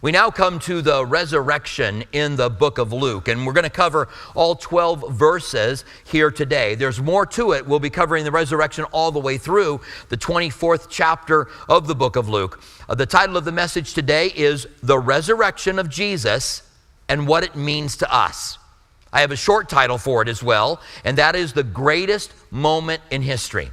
We now come to the resurrection in the book of Luke, and we're going to cover all 12 verses here today. There's more to it. We'll be covering the resurrection all the way through the 24th chapter of the book of Luke. Uh, the title of the message today is The Resurrection of Jesus and What It Means to Us. I have a short title for it as well, and that is The Greatest Moment in History.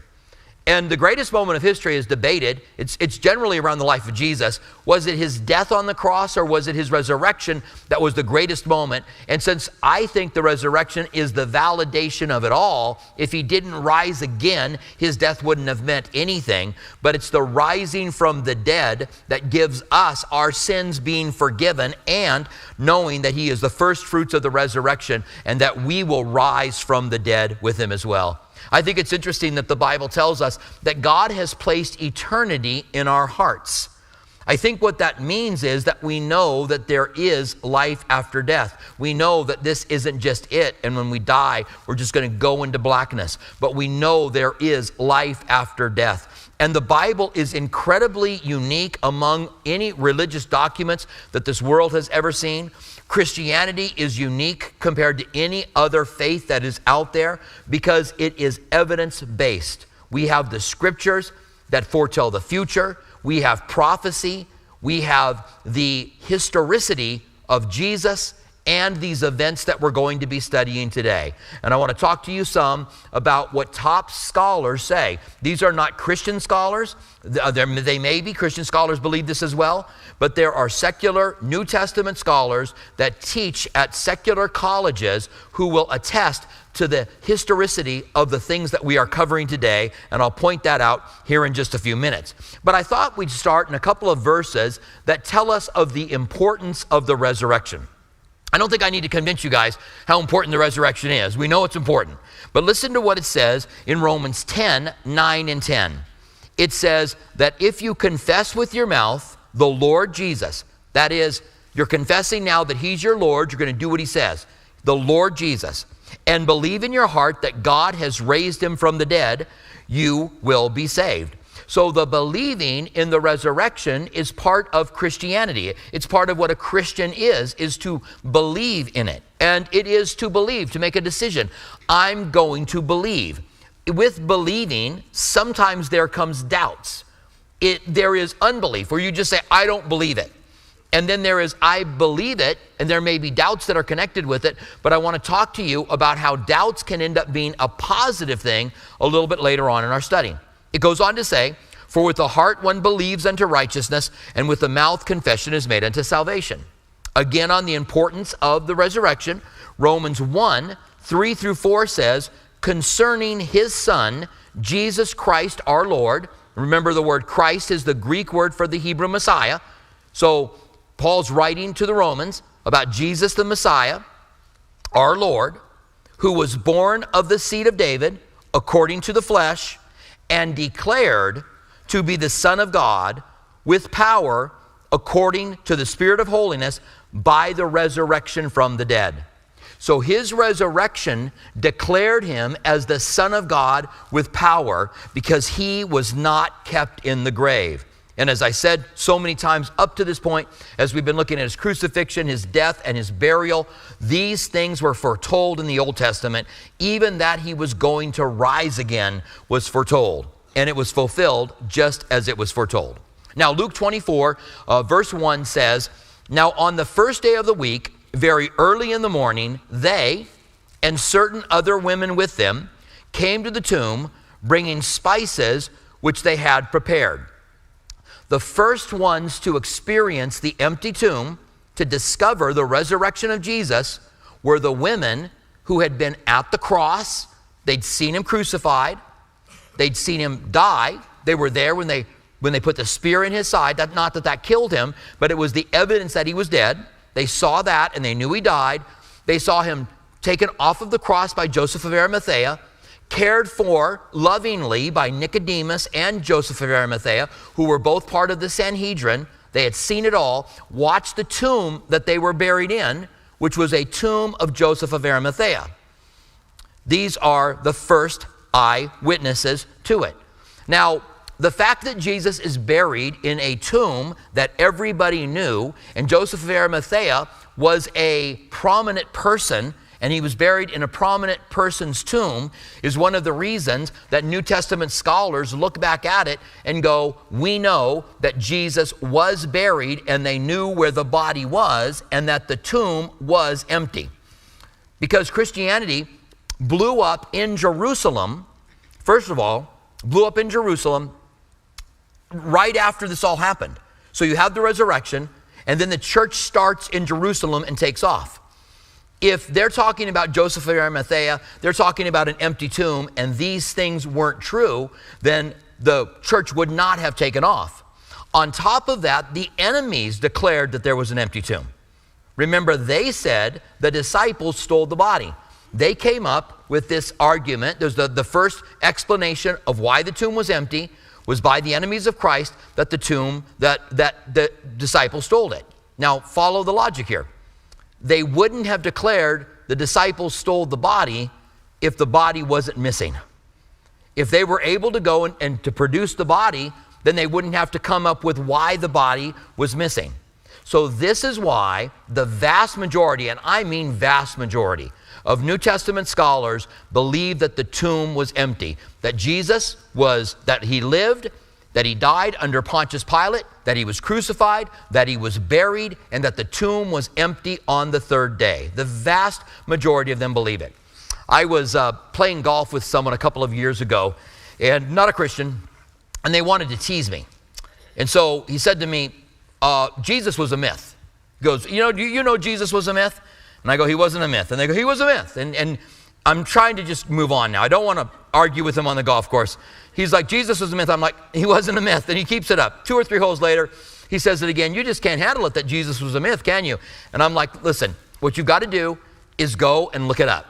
And the greatest moment of history is debated. It's, it's generally around the life of Jesus. Was it his death on the cross or was it his resurrection that was the greatest moment? And since I think the resurrection is the validation of it all, if he didn't rise again, his death wouldn't have meant anything. But it's the rising from the dead that gives us our sins being forgiven and knowing that he is the first fruits of the resurrection and that we will rise from the dead with him as well. I think it's interesting that the Bible tells us that God has placed eternity in our hearts. I think what that means is that we know that there is life after death. We know that this isn't just it, and when we die, we're just going to go into blackness. But we know there is life after death. And the Bible is incredibly unique among any religious documents that this world has ever seen. Christianity is unique compared to any other faith that is out there because it is evidence based. We have the scriptures that foretell the future, we have prophecy, we have the historicity of Jesus and these events that we're going to be studying today. And I want to talk to you some about what top scholars say. These are not Christian scholars. Uh, they may be, Christian scholars believe this as well, but there are secular New Testament scholars that teach at secular colleges who will attest to the historicity of the things that we are covering today, and I'll point that out here in just a few minutes. But I thought we'd start in a couple of verses that tell us of the importance of the resurrection. I don't think I need to convince you guys how important the resurrection is. We know it's important. But listen to what it says in Romans 10 9 and 10. It says that if you confess with your mouth the Lord Jesus, that is, you're confessing now that He's your Lord, you're going to do what He says, the Lord Jesus, and believe in your heart that God has raised Him from the dead, you will be saved. So the believing in the resurrection is part of Christianity. It's part of what a Christian is, is to believe in it. And it is to believe, to make a decision. I'm going to believe. With believing, sometimes there comes doubts. It, there is unbelief where you just say, I don't believe it. And then there is, I believe it, and there may be doubts that are connected with it, but I want to talk to you about how doubts can end up being a positive thing a little bit later on in our study. It goes on to say, For with the heart one believes unto righteousness, and with the mouth confession is made unto salvation. Again, on the importance of the resurrection, Romans 1 3 through 4 says, Concerning his Son, Jesus Christ our Lord. Remember, the word Christ is the Greek word for the Hebrew Messiah. So, Paul's writing to the Romans about Jesus the Messiah, our Lord, who was born of the seed of David according to the flesh and declared to be the Son of God with power according to the Spirit of holiness by the resurrection from the dead. So his resurrection declared him as the Son of God with power because he was not kept in the grave. And as I said so many times up to this point, as we've been looking at his crucifixion, his death, and his burial, these things were foretold in the Old Testament. Even that he was going to rise again was foretold. And it was fulfilled just as it was foretold. Now, Luke 24, uh, verse 1 says, Now on the first day of the week, very early in the morning, they and certain other women with them came to the tomb, bringing spices which they had prepared. The first ones to experience the empty tomb, to discover the resurrection of Jesus, were the women who had been at the cross. They'd seen him crucified, they'd seen him die. They were there when they, when they put the spear in his side. That, not that that killed him, but it was the evidence that he was dead. They saw that and they knew he died. They saw him taken off of the cross by Joseph of Arimathea cared for lovingly by Nicodemus and Joseph of Arimathea, who were both part of the Sanhedrin. They had seen it all, watched the tomb that they were buried in, which was a tomb of Joseph of Arimathea. These are the first eyewitnesses to it. Now, the fact that Jesus is buried in a tomb that everybody knew, and Joseph of Arimathea was a prominent person, and he was buried in a prominent person's tomb, is one of the reasons that New Testament scholars look back at it and go, We know that Jesus was buried, and they knew where the body was, and that the tomb was empty. Because Christianity blew up in Jerusalem, first of all, blew up in Jerusalem right after this all happened. So you have the resurrection, and then the church starts in Jerusalem and takes off. If they're talking about Joseph of Arimathea, they're talking about an empty tomb, and these things weren't true, then the church would not have taken off. On top of that, the enemies declared that there was an empty tomb. Remember, they said the disciples stole the body. They came up with this argument. There's the, the first explanation of why the tomb was empty was by the enemies of Christ that the tomb, that, that the disciples stole it. Now, follow the logic here. They wouldn't have declared the disciples stole the body if the body wasn't missing. If they were able to go and, and to produce the body, then they wouldn't have to come up with why the body was missing. So, this is why the vast majority, and I mean vast majority, of New Testament scholars believe that the tomb was empty, that Jesus was, that he lived, that he died under Pontius Pilate, that he was crucified, that he was buried, and that the tomb was empty on the third day. The vast majority of them believe it. I was uh, playing golf with someone a couple of years ago, and not a Christian, and they wanted to tease me. And so he said to me, uh, Jesus was a myth. He goes, You know, you know Jesus was a myth? And I go, He wasn't a myth. And they go, He was a myth. And, and I'm trying to just move on now. I don't want to argue with him on the golf course. He's like, Jesus was a myth. I'm like, He wasn't a myth. And he keeps it up. Two or three holes later, he says it again. You just can't handle it that Jesus was a myth, can you? And I'm like, Listen, what you've got to do is go and look it up.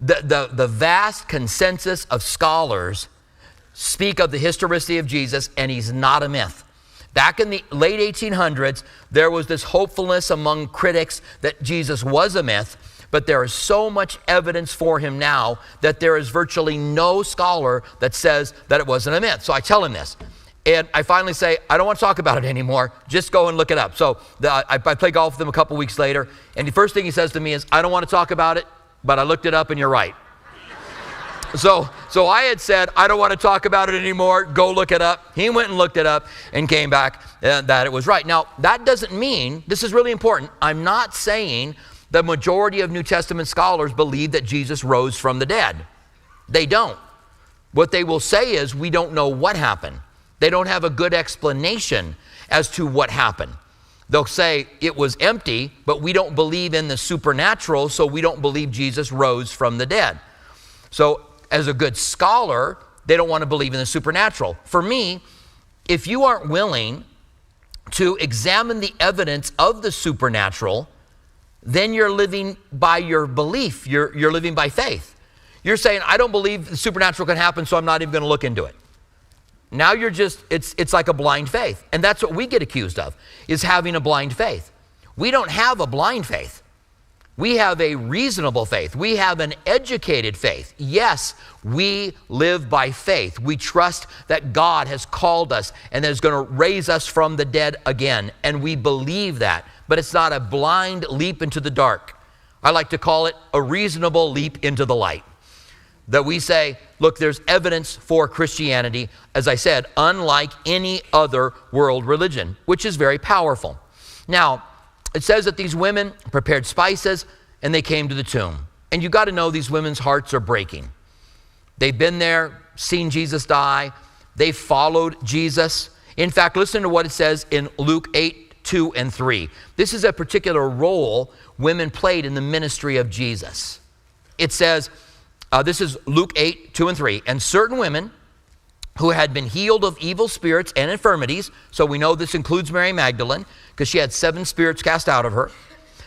The, the, the vast consensus of scholars speak of the historicity of Jesus, and he's not a myth. Back in the late 1800s, there was this hopefulness among critics that Jesus was a myth, but there is so much evidence for him now that there is virtually no scholar that says that it wasn't a myth. So I tell him this. And I finally say, I don't want to talk about it anymore. Just go and look it up. So the, I, I play golf with him a couple weeks later. And the first thing he says to me is, I don't want to talk about it, but I looked it up and you're right. So, so I had said, I don't want to talk about it anymore. Go look it up. He went and looked it up and came back uh, that it was right. Now, that doesn't mean, this is really important. I'm not saying the majority of New Testament scholars believe that Jesus rose from the dead. They don't. What they will say is, we don't know what happened. They don't have a good explanation as to what happened. They'll say it was empty, but we don't believe in the supernatural, so we don't believe Jesus rose from the dead. So as a good scholar, they don't want to believe in the supernatural. For me, if you aren't willing to examine the evidence of the supernatural, then you're living by your belief. You're, you're living by faith. You're saying, I don't believe the supernatural can happen, so I'm not even going to look into it. Now you're just, it's, it's like a blind faith. And that's what we get accused of, is having a blind faith. We don't have a blind faith. We have a reasonable faith. We have an educated faith. Yes, we live by faith. We trust that God has called us and is going to raise us from the dead again. And we believe that. But it's not a blind leap into the dark. I like to call it a reasonable leap into the light. That we say, look, there's evidence for Christianity, as I said, unlike any other world religion, which is very powerful. Now, it says that these women prepared spices and they came to the tomb. And you got to know these women's hearts are breaking. They've been there, seen Jesus die, they followed Jesus. In fact, listen to what it says in Luke 8 2 and 3. This is a particular role women played in the ministry of Jesus. It says, uh, this is Luke 8 2 and 3. And certain women who had been healed of evil spirits and infirmities, so we know this includes Mary Magdalene, because she had seven spirits cast out of her.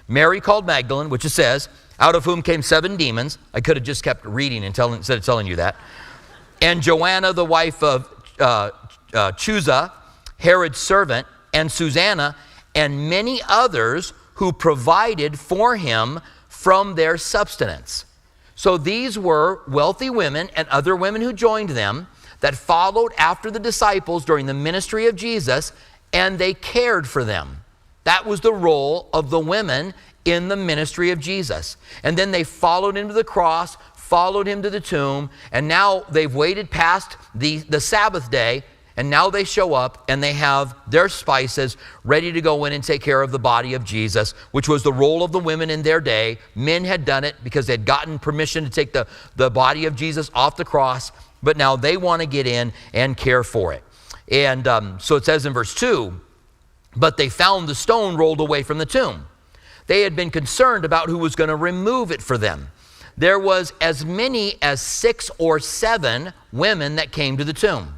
Mary called Magdalene, which it says, out of whom came seven demons. I could have just kept reading and telling, instead of telling you that. And Joanna, the wife of uh, uh, Chuza, Herod's servant, and Susanna, and many others who provided for him from their substance. So these were wealthy women and other women who joined them that followed after the disciples during the ministry of Jesus and they cared for them. That was the role of the women in the ministry of Jesus. And then they followed him to the cross, followed him to the tomb, and now they've waited past the, the Sabbath day, and now they show up and they have their spices ready to go in and take care of the body of Jesus, which was the role of the women in their day. Men had done it because they'd gotten permission to take the, the body of Jesus off the cross, but now they want to get in and care for it. And um, so it says in verse 2 but they found the stone rolled away from the tomb. They had been concerned about who was going to remove it for them. There was as many as six or seven women that came to the tomb.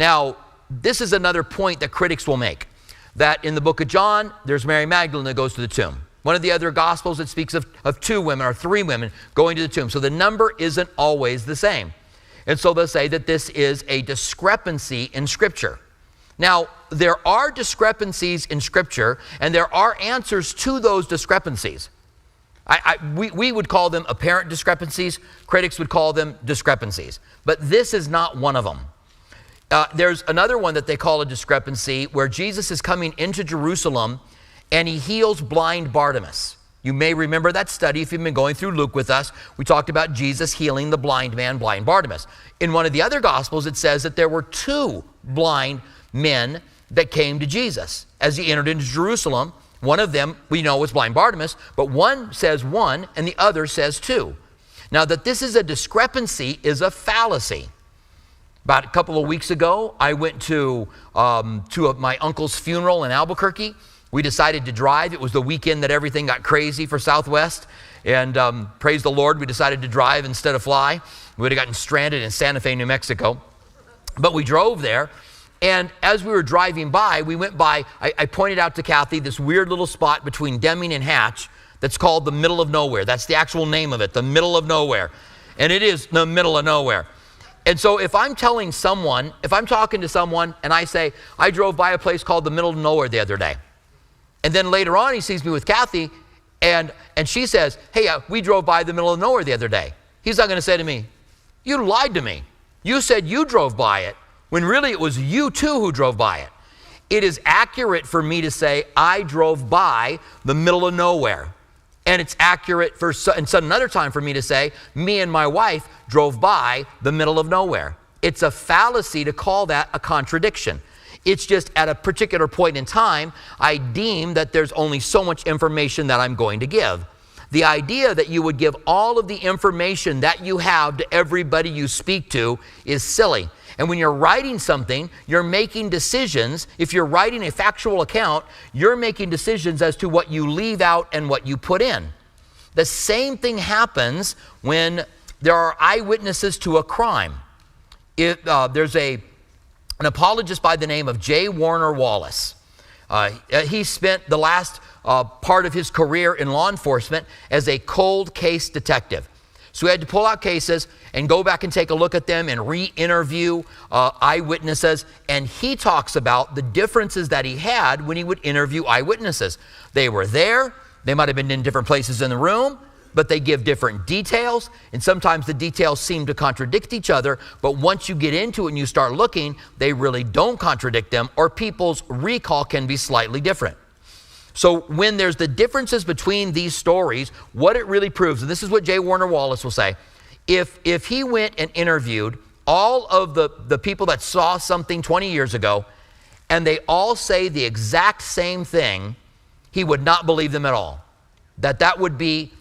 Now, this is another point that critics will make that in the book of John, there's Mary Magdalene that goes to the tomb. One of the other gospels that speaks of, of two women or three women going to the tomb. So the number isn't always the same. And so they'll say that this is a discrepancy in Scripture. Now, there are discrepancies in Scripture, and there are answers to those discrepancies. I, I, we, we would call them apparent discrepancies, critics would call them discrepancies. But this is not one of them. Uh, there's another one that they call a discrepancy where Jesus is coming into Jerusalem and he heals blind Bartimaeus. You may remember that study if you've been going through Luke with us. We talked about Jesus healing the blind man, blind Bartimaeus. In one of the other Gospels, it says that there were two blind men that came to Jesus as he entered into Jerusalem. One of them we know was blind Bartimaeus, but one says one and the other says two. Now, that this is a discrepancy is a fallacy. About a couple of weeks ago, I went to, um, to a, my uncle's funeral in Albuquerque. We decided to drive. It was the weekend that everything got crazy for Southwest. And um, praise the Lord, we decided to drive instead of fly. We would have gotten stranded in Santa Fe, New Mexico. But we drove there, and as we were driving by, we went by, I, I, pointed out to Kathy this weird little spot between Deming and Hatch that's called the middle of nowhere. That's the actual name of it, the middle of nowhere. And it is the middle of nowhere. And so if I'm telling someone, if I'm talking to someone and I say, I drove by a place called the middle of nowhere the other day. And then later on he sees me with Kathy and, and she says, hey, uh, we drove by the middle of nowhere the other day. He's not going to say to me, you lied to me. You said you drove by it when really it was you two who drove by it. It is accurate for me to say, I drove by the middle of nowhere. And it's accurate for and so another time for me to say, me and my wife drove by the middle of nowhere. It's a fallacy to call that a contradiction. It's just at a particular point in time, I deem that there's only so much information that I'm going to give. The idea that you would give all of the information that you have to everybody you speak to is silly. And when you're writing something, you're making decisions. If you're writing a factual account, you're making decisions as to what you leave out and what you put in. The same thing happens when there are eyewitnesses to a crime. It, uh, there's a, an apologist by the name of J. Warner Wallace. Uh, he spent the last uh, part of his career in law enforcement as a cold case detective. So we had to pull out cases and go back and take a look at them and re interview uh, eyewitnesses. And he talks about the differences that he had when he would interview eyewitnesses. They were there, they might have been in different places in the room, but they give different details. And sometimes the details seem to contradict each other. But once you get into it and you start looking, they really don't contradict them, or people's recall can be slightly different. So when there's the differences between these stories, what it really proves, and this is what J. Warner Wallace will say, if, if he went and interviewed all of the, the people that saw something 20 years ago, and they all say the exact same thing, he would not believe them at all. That that would be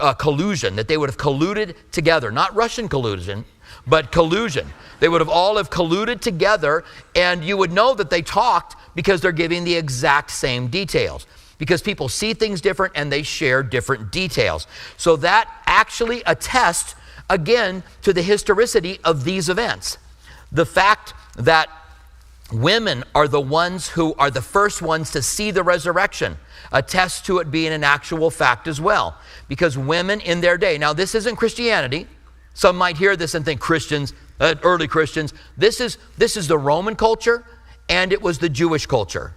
a collusion, that they would have colluded together, not Russian collusion, but collusion. They would have all have colluded together, and you would know that they talked because they're giving the exact same details. Because people see things different and they share different details. So that actually attests, again, to the historicity of these events. The fact that women are the ones who are the first ones to see the resurrection attests to it being an actual fact as well. Because women in their day, now this isn't Christianity. Some might hear this and think Christians, uh, early Christians. This is, this is the Roman culture and it was the Jewish culture,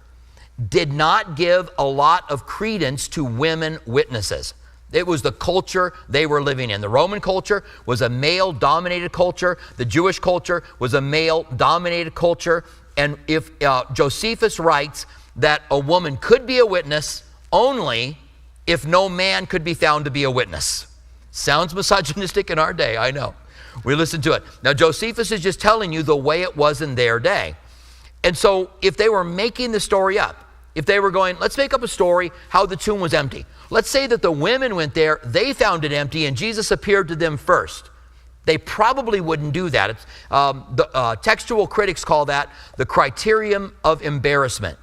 did not give a lot of credence to women witnesses. It was the culture they were living in. The Roman culture was a male dominated culture, the Jewish culture was a male dominated culture. And if uh, Josephus writes that a woman could be a witness only if no man could be found to be a witness. Sounds misogynistic in our day, I know. We listen to it. Now, Josephus is just telling you the way it was in their day. And so, if they were making the story up, if they were going, let's make up a story how the tomb was empty. Let's say that the women went there, they found it empty, and Jesus appeared to them first. They probably wouldn't do that. Um, the uh, textual critics call that the criterion of embarrassment.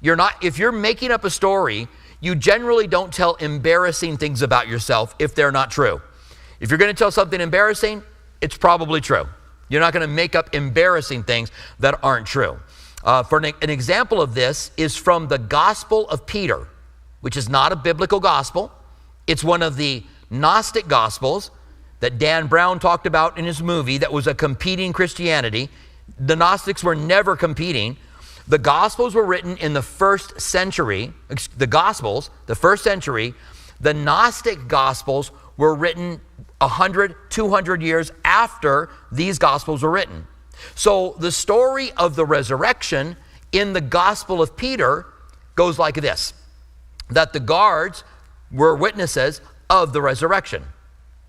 You're not, if you're making up a story, you generally don't tell embarrassing things about yourself if they're not true. If you're going to tell something embarrassing, it's probably true. You're not going to make up embarrassing things that aren't true. Uh, for an, an example of this is from the Gospel of Peter, which is not a biblical gospel. It's one of the Gnostic Gospels that Dan Brown talked about in his movie that was a competing Christianity. The Gnostics were never competing. The Gospels were written in the first century. The Gospels, the first century. The Gnostic Gospels were written 100, 200 years after these Gospels were written. So the story of the resurrection in the Gospel of Peter goes like this that the guards were witnesses of the resurrection,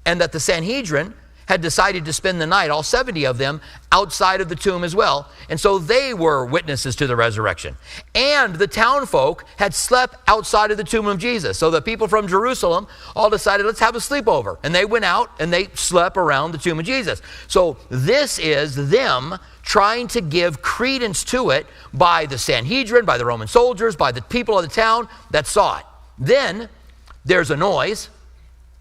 and that the Sanhedrin had decided to spend the night, all 70 of them, outside of the tomb as well. And so they were witnesses to the resurrection. And the town folk had slept outside of the tomb of Jesus. So the people from Jerusalem all decided, let's have a sleepover. And they went out and they slept around the tomb of Jesus. So this is them trying to give credence to it by the Sanhedrin, by the Roman soldiers, by the people of the town that saw it. Then there's a noise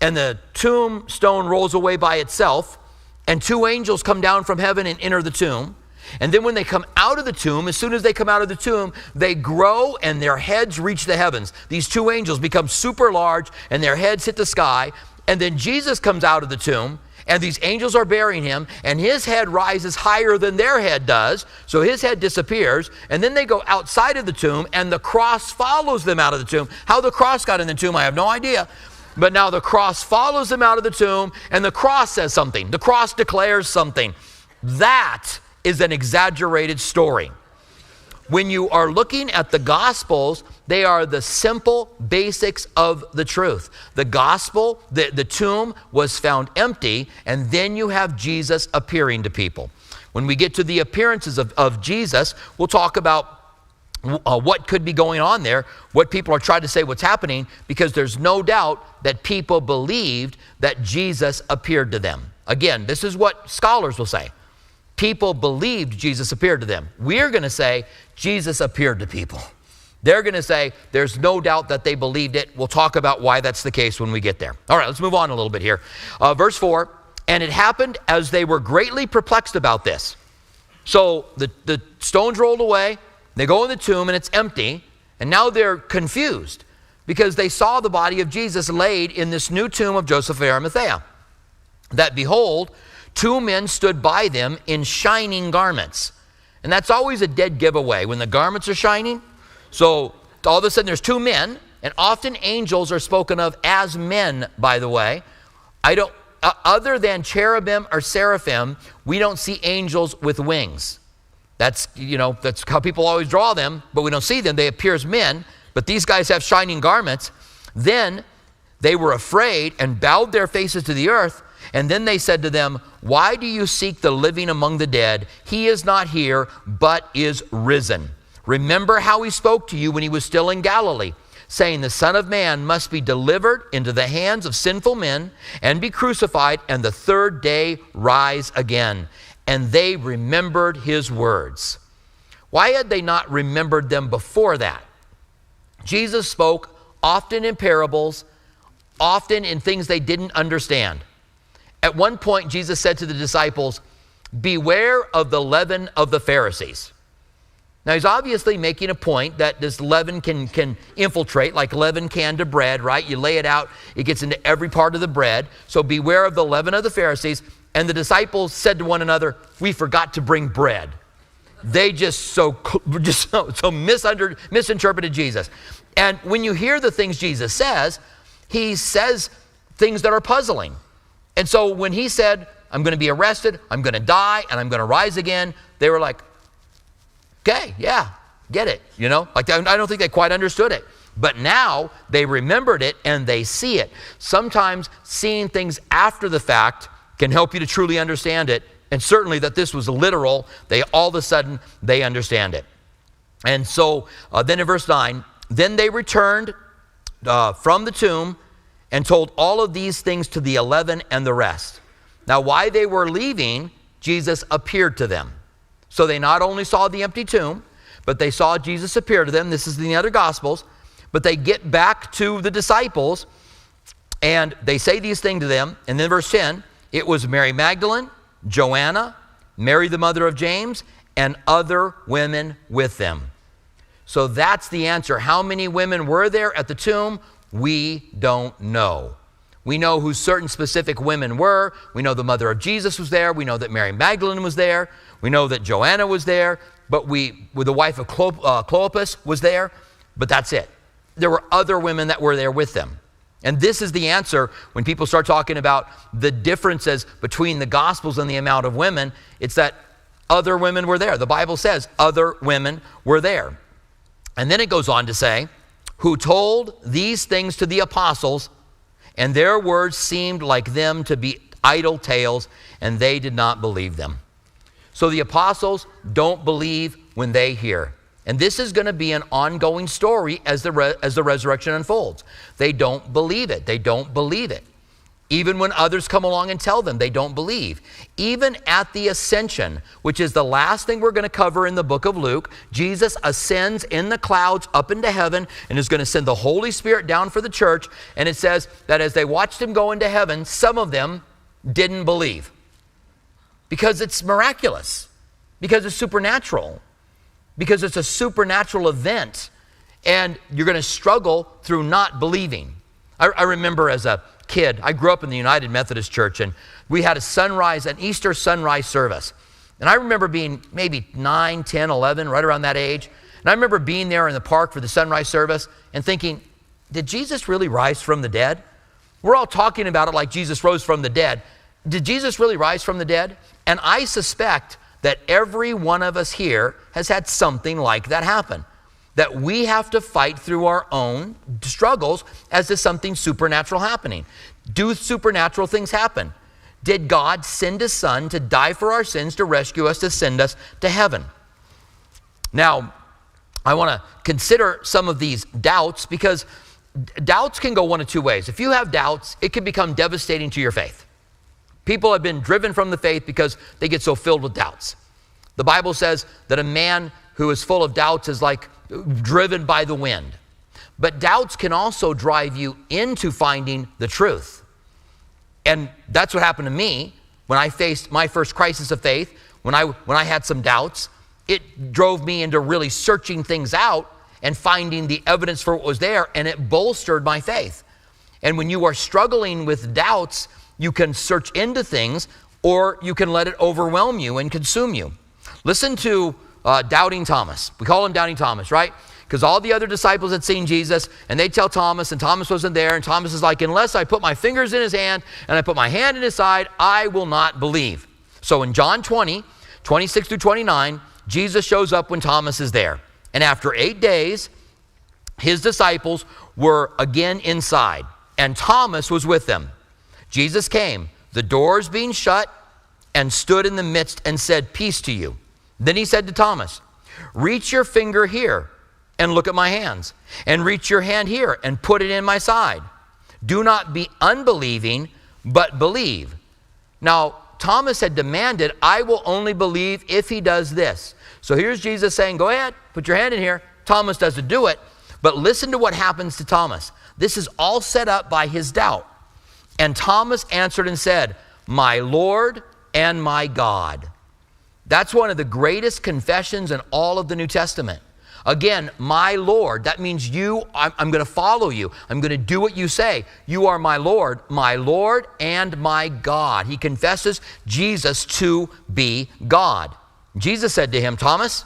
and the tombstone rolls away by itself, and two angels come down from heaven and enter the tomb. And then when they come out of the tomb, as soon as they come out of the tomb, they grow and their heads reach the heavens. These two angels become super large and their heads hit the sky. And then Jesus comes out of the tomb and these angels are bearing him, and his head rises higher than their head does, so his head disappears, and then they go outside of the tomb, and the cross follows them out of the tomb. How the cross got in the tomb, I have no idea, but now the cross follows them out of the tomb, and the cross says something. The cross declares something. That is an exaggerated story. When you are looking at the Gospels, they are the simple basics of the truth. The Gospel, the, the tomb was found empty, and then you have Jesus appearing to people. When we get to the appearances of, of Jesus, we'll talk about uh, what could be going on there, what people are trying to say what's happening, because there's no doubt that people believed that Jesus appeared to them. Again, this is what scholars will say. People believed Jesus appeared to them. We're going to say Jesus appeared to people. They're going to say there's no doubt that they believed it. We'll talk about why that's the case when we get there. All right, let's move on a little bit here. Uh, verse 4 And it happened as they were greatly perplexed about this. So the, the stones rolled away, they go in the tomb and it's empty, and now they're confused because they saw the body of Jesus laid in this new tomb of Joseph of Arimathea. That behold, two men stood by them in shining garments. And that's always a dead giveaway when the garments are shining. So all of a sudden there's two men, and often angels are spoken of as men, by the way. I don't, uh, other than cherubim or seraphim, we don't see angels with wings. That's, you know, that's how people always draw them, but we don't see them. They appear as men, but these guys have shining garments. Then they were afraid and bowed their faces to the earth. And then they said to them, Why do you seek the living among the dead? He is not here, but is risen. Remember how he spoke to you when he was still in Galilee, saying, The Son of Man must be delivered into the hands of sinful men and be crucified, and the third day rise again and they remembered his words. Why had they not remembered them before that? Jesus spoke often in parables, often in things they didn't understand. At one point, Jesus said to the disciples, Beware of the leaven of the Pharisees. Now, he's obviously making a point that this leaven can, can infiltrate, like leaven can to bread, right? You lay it out, it gets into every part of the bread. So beware of the leaven of the Pharisees. And the disciples said to one another, We forgot to bring bread. They just so, just so, so misinterpreted Jesus. And when you hear the things Jesus says, he says things that are puzzling. And so when he said, I'm going to be arrested, I'm going to die, and I'm going to rise again, they were like, okay, yeah, get it. You know, like I don't think they quite understood it. But now they remembered it and they see it. Sometimes seeing things after the fact can help you to truly understand it. And certainly that this was literal, they all of a sudden they understand it. And so uh, then in verse 9, then they returned uh, from the tomb and told all of these things to the eleven and the rest. Now, why they were leaving, Jesus appeared to them. So they not only saw the empty tomb, but they saw Jesus appear to them. This is in the other Gospels. But they get back to the disciples and they say these things to them. And then verse 10 it was Mary Magdalene, Joanna, Mary the mother of James, and other women with them. So that's the answer. How many women were there at the tomb? We don't know. We know who certain specific women were. We know the mother of Jesus was there. We know that Mary Magdalene was there. We know that Joanna was there. But we, the wife of uh, Clopas was there. But that's it. There were other women that were there with them. And this is the answer when people start talking about the differences between the Gospels and the amount of women. It's that other women were there. The Bible says other women were there. And then it goes on to say, who told these things to the apostles, and their words seemed like them to be idle tales, and they did not believe them. So the apostles don't believe when they hear. And this is going to be an ongoing story as the, re- as the resurrection unfolds. They don't believe it. They don't believe it. Even when others come along and tell them they don't believe. Even at the ascension, which is the last thing we're going to cover in the book of Luke, Jesus ascends in the clouds up into heaven and is going to send the Holy Spirit down for the church. And it says that as they watched him go into heaven, some of them didn't believe because it's miraculous, because it's supernatural, because it's a supernatural event. And you're going to struggle through not believing. I, I remember as a kid, I grew up in the United Methodist Church, and we had a sunrise, an Easter sunrise service. And I remember being maybe 9, 10, 11, right around that age. And I remember being there in the park for the sunrise service and thinking, did Jesus really rise from the dead? We're all talking about it like Jesus rose from the dead. Did Jesus really rise from the dead? And I suspect that every one of us here has had something like that happen that we have to fight through our own struggles as to something supernatural happening. Do supernatural things happen? Did God send His Son to die for our sins, to rescue us, to send us to heaven? Now, I want to consider some of these doubts because doubts can go one of two ways. If you have doubts, it can become devastating to your faith. People have been driven from the faith because they get so filled with doubts. The Bible says that a man who is full of doubts is like driven by the wind. But doubts can also drive you into finding the truth. And that's what happened to me when I faced my first crisis of faith, when I, when I had some doubts. It drove me into really searching things out and finding the evidence for what was there, and it bolstered my faith. And when you are struggling with doubts, you can search into things or you can let it overwhelm you and consume you. Listen to uh, Doubting Thomas. We call him Doubting Thomas, right? Because all the other disciples had seen Jesus, and they tell Thomas, and Thomas wasn't there, and Thomas is like, Unless I put my fingers in his hand and I put my hand in his side, I will not believe. So in John 20, 26 through 29, Jesus shows up when Thomas is there. And after eight days, his disciples were again inside, and Thomas was with them. Jesus came, the doors being shut, and stood in the midst and said, Peace to you. Then he said to Thomas, Reach your finger here and look at my hands, and reach your hand here and put it in my side. Do not be unbelieving, but believe. Now, Thomas had demanded, I will only believe if he does this. So here's Jesus saying, Go ahead, put your hand in here. Thomas doesn't do it, but listen to what happens to Thomas. This is all set up by his doubt. And Thomas answered and said, My Lord and my God. That's one of the greatest confessions in all of the New Testament. Again, my Lord, that means you, I'm, I'm going to follow you. I'm going to do what you say. You are my Lord, my Lord and my God. He confesses Jesus to be God. Jesus said to him, Thomas,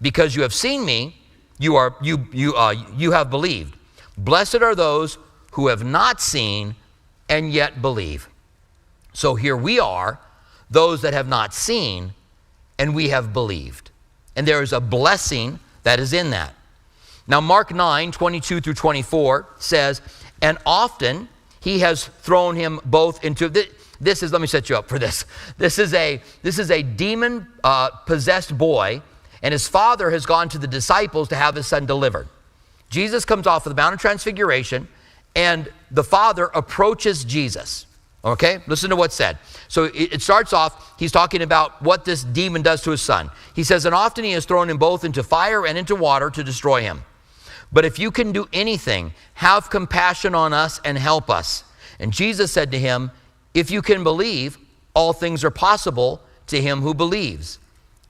because you have seen me, you, are, you, you, uh, you have believed. Blessed are those who have not seen and yet believe. So here we are, those that have not seen, and we have believed. And there is a blessing that is in that. Now, Mark 9, 22 through 24 says, And often he has thrown him both into. This is, let me set you up for this. This is a, this is a demon uh, possessed boy, and his father has gone to the disciples to have his son delivered. Jesus comes off of the Mount of Transfiguration, and the father approaches Jesus. Okay, listen to what's said. So it, starts off, he's talking about what this demon does to his son. He says, And often he has thrown him both into fire and into water to destroy him. But if you can do anything, have compassion on us and help us. And Jesus said to him, If you can believe, all things are possible to him who believes.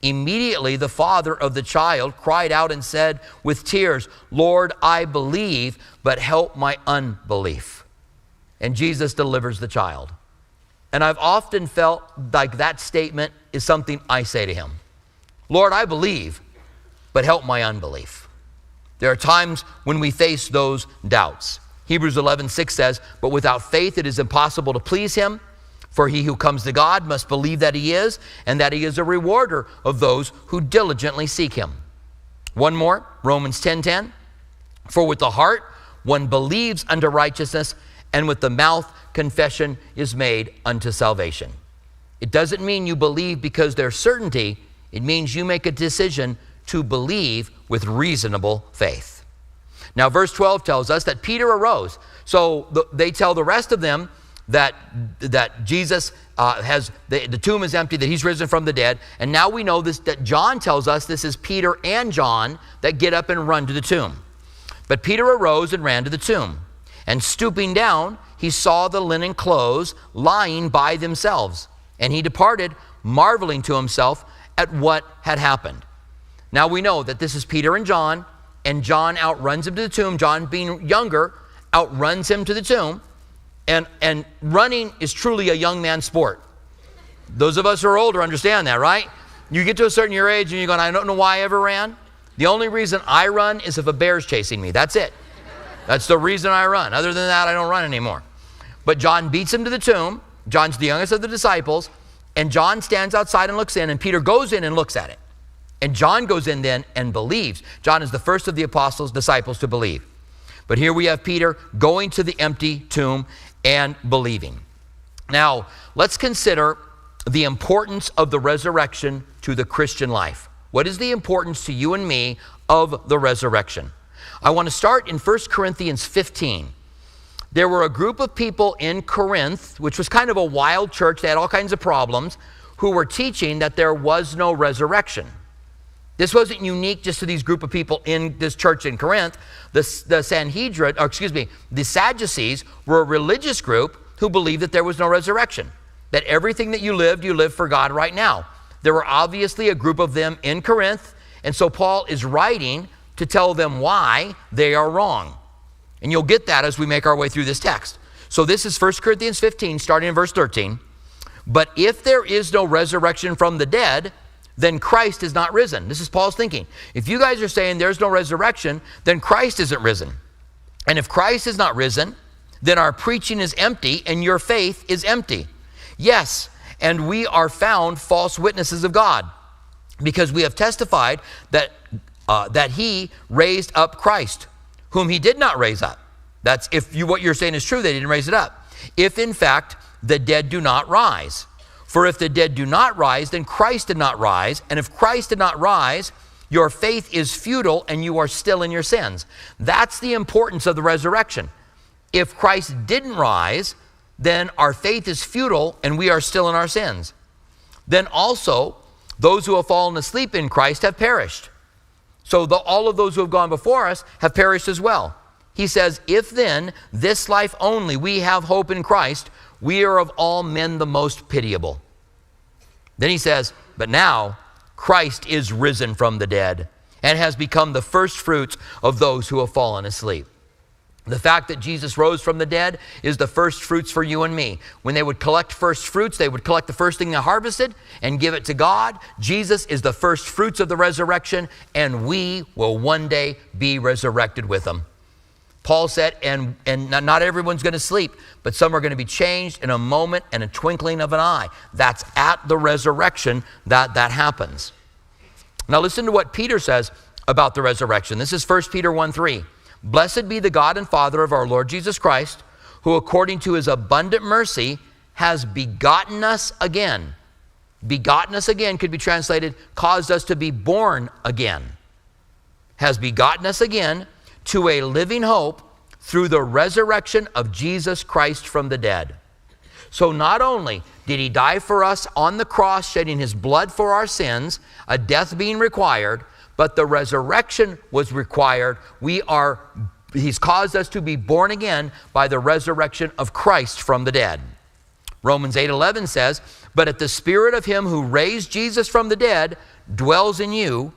Immediately the father of the child cried out and said with tears, Lord, I believe, but help my unbelief and Jesus delivers the child. And I've often felt like that statement is something I say to him Lord, I believe, but help my unbelief. There are times when we face those doubts. Hebrews 11, 6 says, But without faith it is impossible to please him. For he who comes to God must believe that he is, and that he is a rewarder of those who diligently seek him. One more, Romans 10 10. For with the heart one believes unto righteousness, and with the mouth confession is made unto salvation. It doesn't mean you believe because there's certainty, it means you make a decision to believe with reasonable faith. Now, verse 12 tells us that Peter arose. So the, they tell the rest of them that, that Jesus uh, has, the, the tomb is empty, that he's risen from the dead. And now we know this, that John tells us this is Peter and John that get up and run to the tomb. But Peter arose and ran to the tomb. And stooping down, he saw the linen clothes lying by themselves. And he departed, marveling to himself at what had happened. Now we know that this is Peter and John, and John outruns him to the tomb. John, being younger, outruns him to the tomb. And, and running is truly a young man's sport. Those of us who are older understand that, right? You get to a certain year age and you're going, I don't know why I ever ran. The only reason I run is if a bear's chasing me. That's it. That's the reason I run. Other than that, I don't run anymore. But John beats him to the tomb. John's the youngest of the disciples. And John stands outside and looks in, and Peter goes in and looks at it. And John goes in then and believes. John is the first of the apostles, disciples to believe. But here we have Peter going to the empty tomb and believing. Now, let's consider the importance of the resurrection to the Christian life. What is the importance to you and me of the resurrection? I want to start in 1 Corinthians 15. There were a group of people in Corinth, which was kind of a wild church, they had all kinds of problems, who were teaching that there was no resurrection. This wasn't unique just to these group of people in this church in Corinth. The, the Sanhedrin, or excuse me, the Sadducees were a religious group who believed that there was no resurrection, that everything that you lived, you live for God right now. There were obviously a group of them in Corinth, and so Paul is writing to tell them why they are wrong. And you'll get that as we make our way through this text. So this is 1 Corinthians 15, starting in verse 13. But if there is no resurrection from the dead, then Christ is not risen. This is Paul's thinking. If you guys are saying there's no resurrection, then Christ isn't risen. And if Christ is not risen, then our preaching is empty and your faith is empty. Yes, and we are found false witnesses of God because we have testified that uh, that he raised up Christ, whom he did not raise up. That's if you, what you're saying is true, they didn't raise it up. If in fact the dead do not rise. For if the dead do not rise, then Christ did not rise. And if Christ did not rise, your faith is futile and you are still in your sins. That's the importance of the resurrection. If Christ didn't rise, then our faith is futile and we are still in our sins. Then also, those who have fallen asleep in Christ have perished. So the, all of those who have gone before us have perished as well. He says, If then this life only we have hope in Christ, we are of all men the most pitiable. Then he says, But now Christ is risen from the dead and has become the first fruits of those who have fallen asleep. The fact that Jesus rose from the dead is the first fruits for you and me. When they would collect first fruits, they would collect the first thing they harvested and give it to God. Jesus is the first fruits of the resurrection, and we will one day be resurrected with them. Paul said, and, and not everyone's going to sleep, but some are going to be changed in a moment and a twinkling of an eye. That's at the resurrection that that happens. Now, listen to what Peter says about the resurrection. This is 1 Peter 1 3. Blessed be the God and Father of our Lord Jesus Christ, who according to his abundant mercy has begotten us again. Begotten us again could be translated, caused us to be born again. Has begotten us again to a living hope through the resurrection of Jesus Christ from the dead. So not only did he die for us on the cross, shedding his blood for our sins, a death being required, but the resurrection was required. We are he's caused us to be born again by the resurrection of Christ from the dead. Romans 8:11 says, "But if the spirit of him who raised Jesus from the dead dwells in you,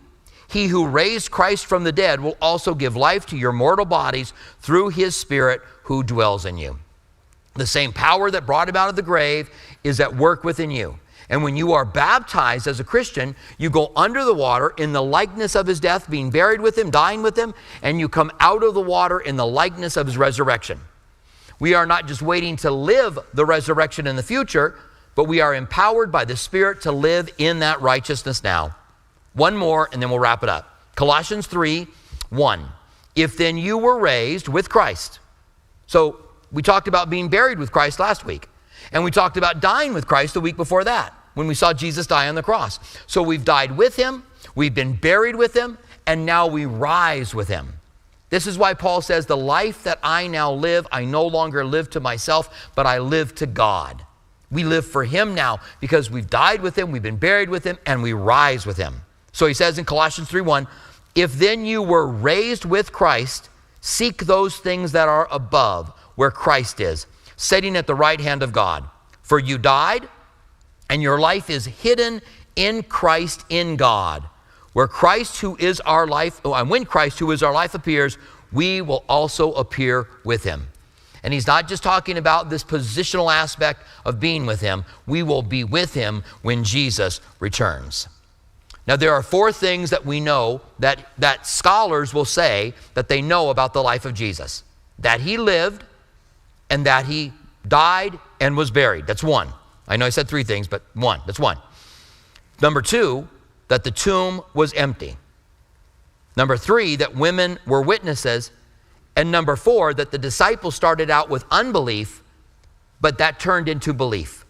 he who raised Christ from the dead will also give life to your mortal bodies through his Spirit who dwells in you. The same power that brought him out of the grave is at work within you. And when you are baptized as a Christian, you go under the water in the likeness of his death, being buried with him, dying with him, and you come out of the water in the likeness of his resurrection. We are not just waiting to live the resurrection in the future, but we are empowered by the Spirit to live in that righteousness now. One more, and then we'll wrap it up. Colossians 3 1. If then you were raised with Christ. So we talked about being buried with Christ last week. And we talked about dying with Christ the week before that when we saw Jesus die on the cross. So we've died with him, we've been buried with him, and now we rise with him. This is why Paul says, The life that I now live, I no longer live to myself, but I live to God. We live for him now because we've died with him, we've been buried with him, and we rise with him. So he says in Colossians 3:1, if then you were raised with Christ, seek those things that are above, where Christ is, sitting at the right hand of God. For you died, and your life is hidden in Christ in God. Where Christ, who is our life, oh, and when Christ, who is our life, appears, we will also appear with him. And he's not just talking about this positional aspect of being with him, we will be with him when Jesus returns. Now, there are four things that we know that, that scholars will say that they know about the life of Jesus that he lived, and that he died and was buried. That's one. I know I said three things, but one. That's one. Number two, that the tomb was empty. Number three, that women were witnesses. And number four, that the disciples started out with unbelief, but that turned into belief.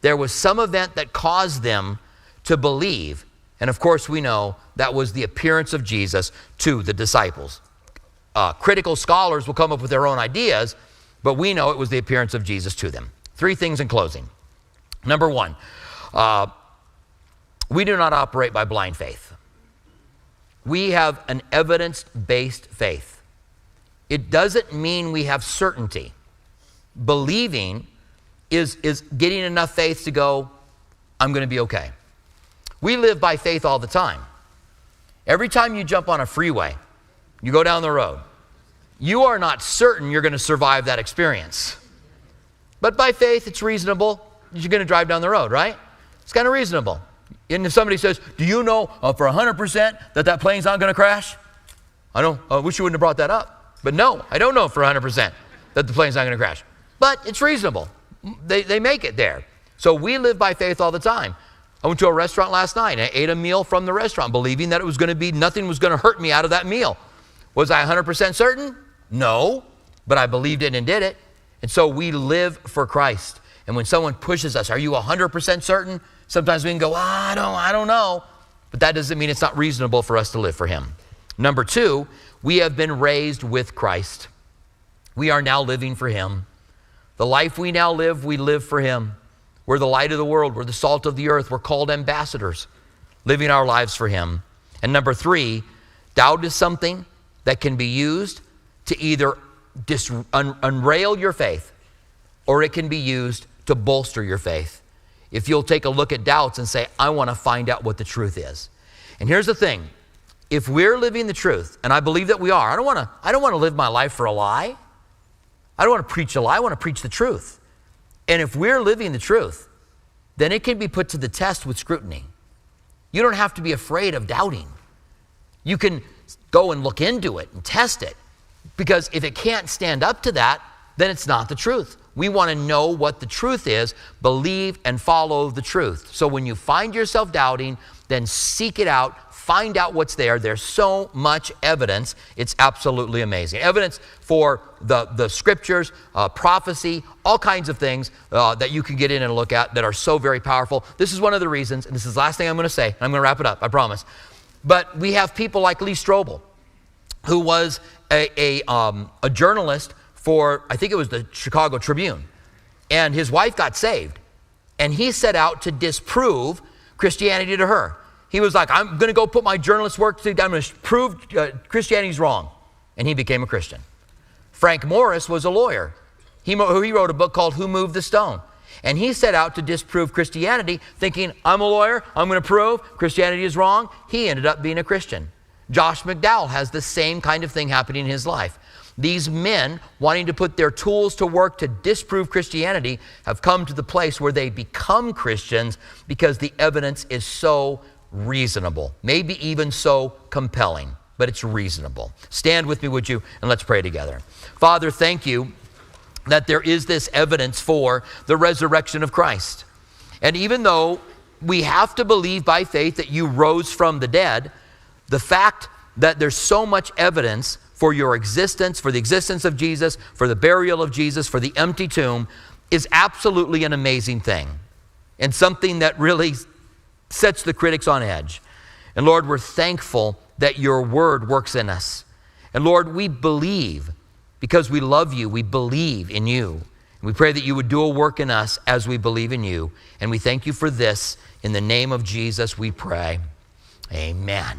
There was some event that caused them to believe, and of course, we know that was the appearance of Jesus to the disciples. Uh, critical scholars will come up with their own ideas, but we know it was the appearance of Jesus to them. Three things in closing. Number one, uh, we do not operate by blind faith. We have an evidence based faith. It doesn't mean we have certainty. Believing is, is getting enough faith to go, I'm going to be okay. We live by faith all the time. Every time you jump on a freeway, you go down the road, you are not certain you're going to survive that experience. But by faith, it's reasonable you're going to drive down the road, right? It's kind of reasonable. And if somebody says, Do you know uh, for 100% that that plane's not going to crash? I don't, I wish you wouldn't have brought that up. But no, I don't know for 100% that the plane's not going to crash. But it's reasonable. They, they make it there. So we live by faith all the time. I went to a restaurant last night. I ate a meal from the restaurant, believing that it was going to be nothing was going to hurt me out of that meal. Was I 100% certain? No, but I believed it and did it. And so we live for Christ. And when someone pushes us, are you 100% certain? Sometimes we can go, ah, I don't, I don't know. But that doesn't mean it's not reasonable for us to live for Him. Number two, we have been raised with Christ. We are now living for Him. The life we now live, we live for Him. We're the light of the world. We're the salt of the earth. We're called ambassadors, living our lives for Him. And number three, doubt is something that can be used to either dis- un- unrail your faith or it can be used to bolster your faith. If you'll take a look at doubts and say, I want to find out what the truth is. And here's the thing if we're living the truth, and I believe that we are, I don't want to, I don't want to live my life for a lie. I don't want to preach a lie, I want to preach the truth. And if we're living the truth, then it can be put to the test with scrutiny. You don't have to be afraid of doubting. You can go and look into it and test it. Because if it can't stand up to that, then it's not the truth. We want to know what the truth is, believe and follow the truth. So when you find yourself doubting, then seek it out, find out what's there. There's so much evidence, it's absolutely amazing. Evidence for the, the scriptures, uh, prophecy, all kinds of things uh, that you can get in and look at that are so very powerful. This is one of the reasons, and this is the last thing I'm going to say, I'm going to wrap it up, I promise. But we have people like Lee Strobel, who was a, a, um, a journalist for, I think it was the Chicago Tribune. And his wife got saved. And he set out to disprove Christianity to her. He was like, I'm going to go put my journalist work to, I'm going to prove uh, Christianity's wrong. And he became a Christian. Frank Morris was a lawyer. He, he wrote a book called Who Moved the Stone. And he set out to disprove Christianity, thinking, I'm a lawyer, I'm going to prove Christianity is wrong. He ended up being a Christian. Josh McDowell has the same kind of thing happening in his life. These men, wanting to put their tools to work to disprove Christianity, have come to the place where they become Christians because the evidence is so reasonable, maybe even so compelling, but it's reasonable. Stand with me, would you? And let's pray together. Father, thank you that there is this evidence for the resurrection of Christ. And even though we have to believe by faith that you rose from the dead, the fact that there's so much evidence for your existence, for the existence of Jesus, for the burial of Jesus, for the empty tomb, is absolutely an amazing thing and something that really sets the critics on edge. And Lord, we're thankful that your word works in us. And Lord, we believe because we love you, we believe in you. And we pray that you would do a work in us as we believe in you. And we thank you for this. In the name of Jesus, we pray. Amen.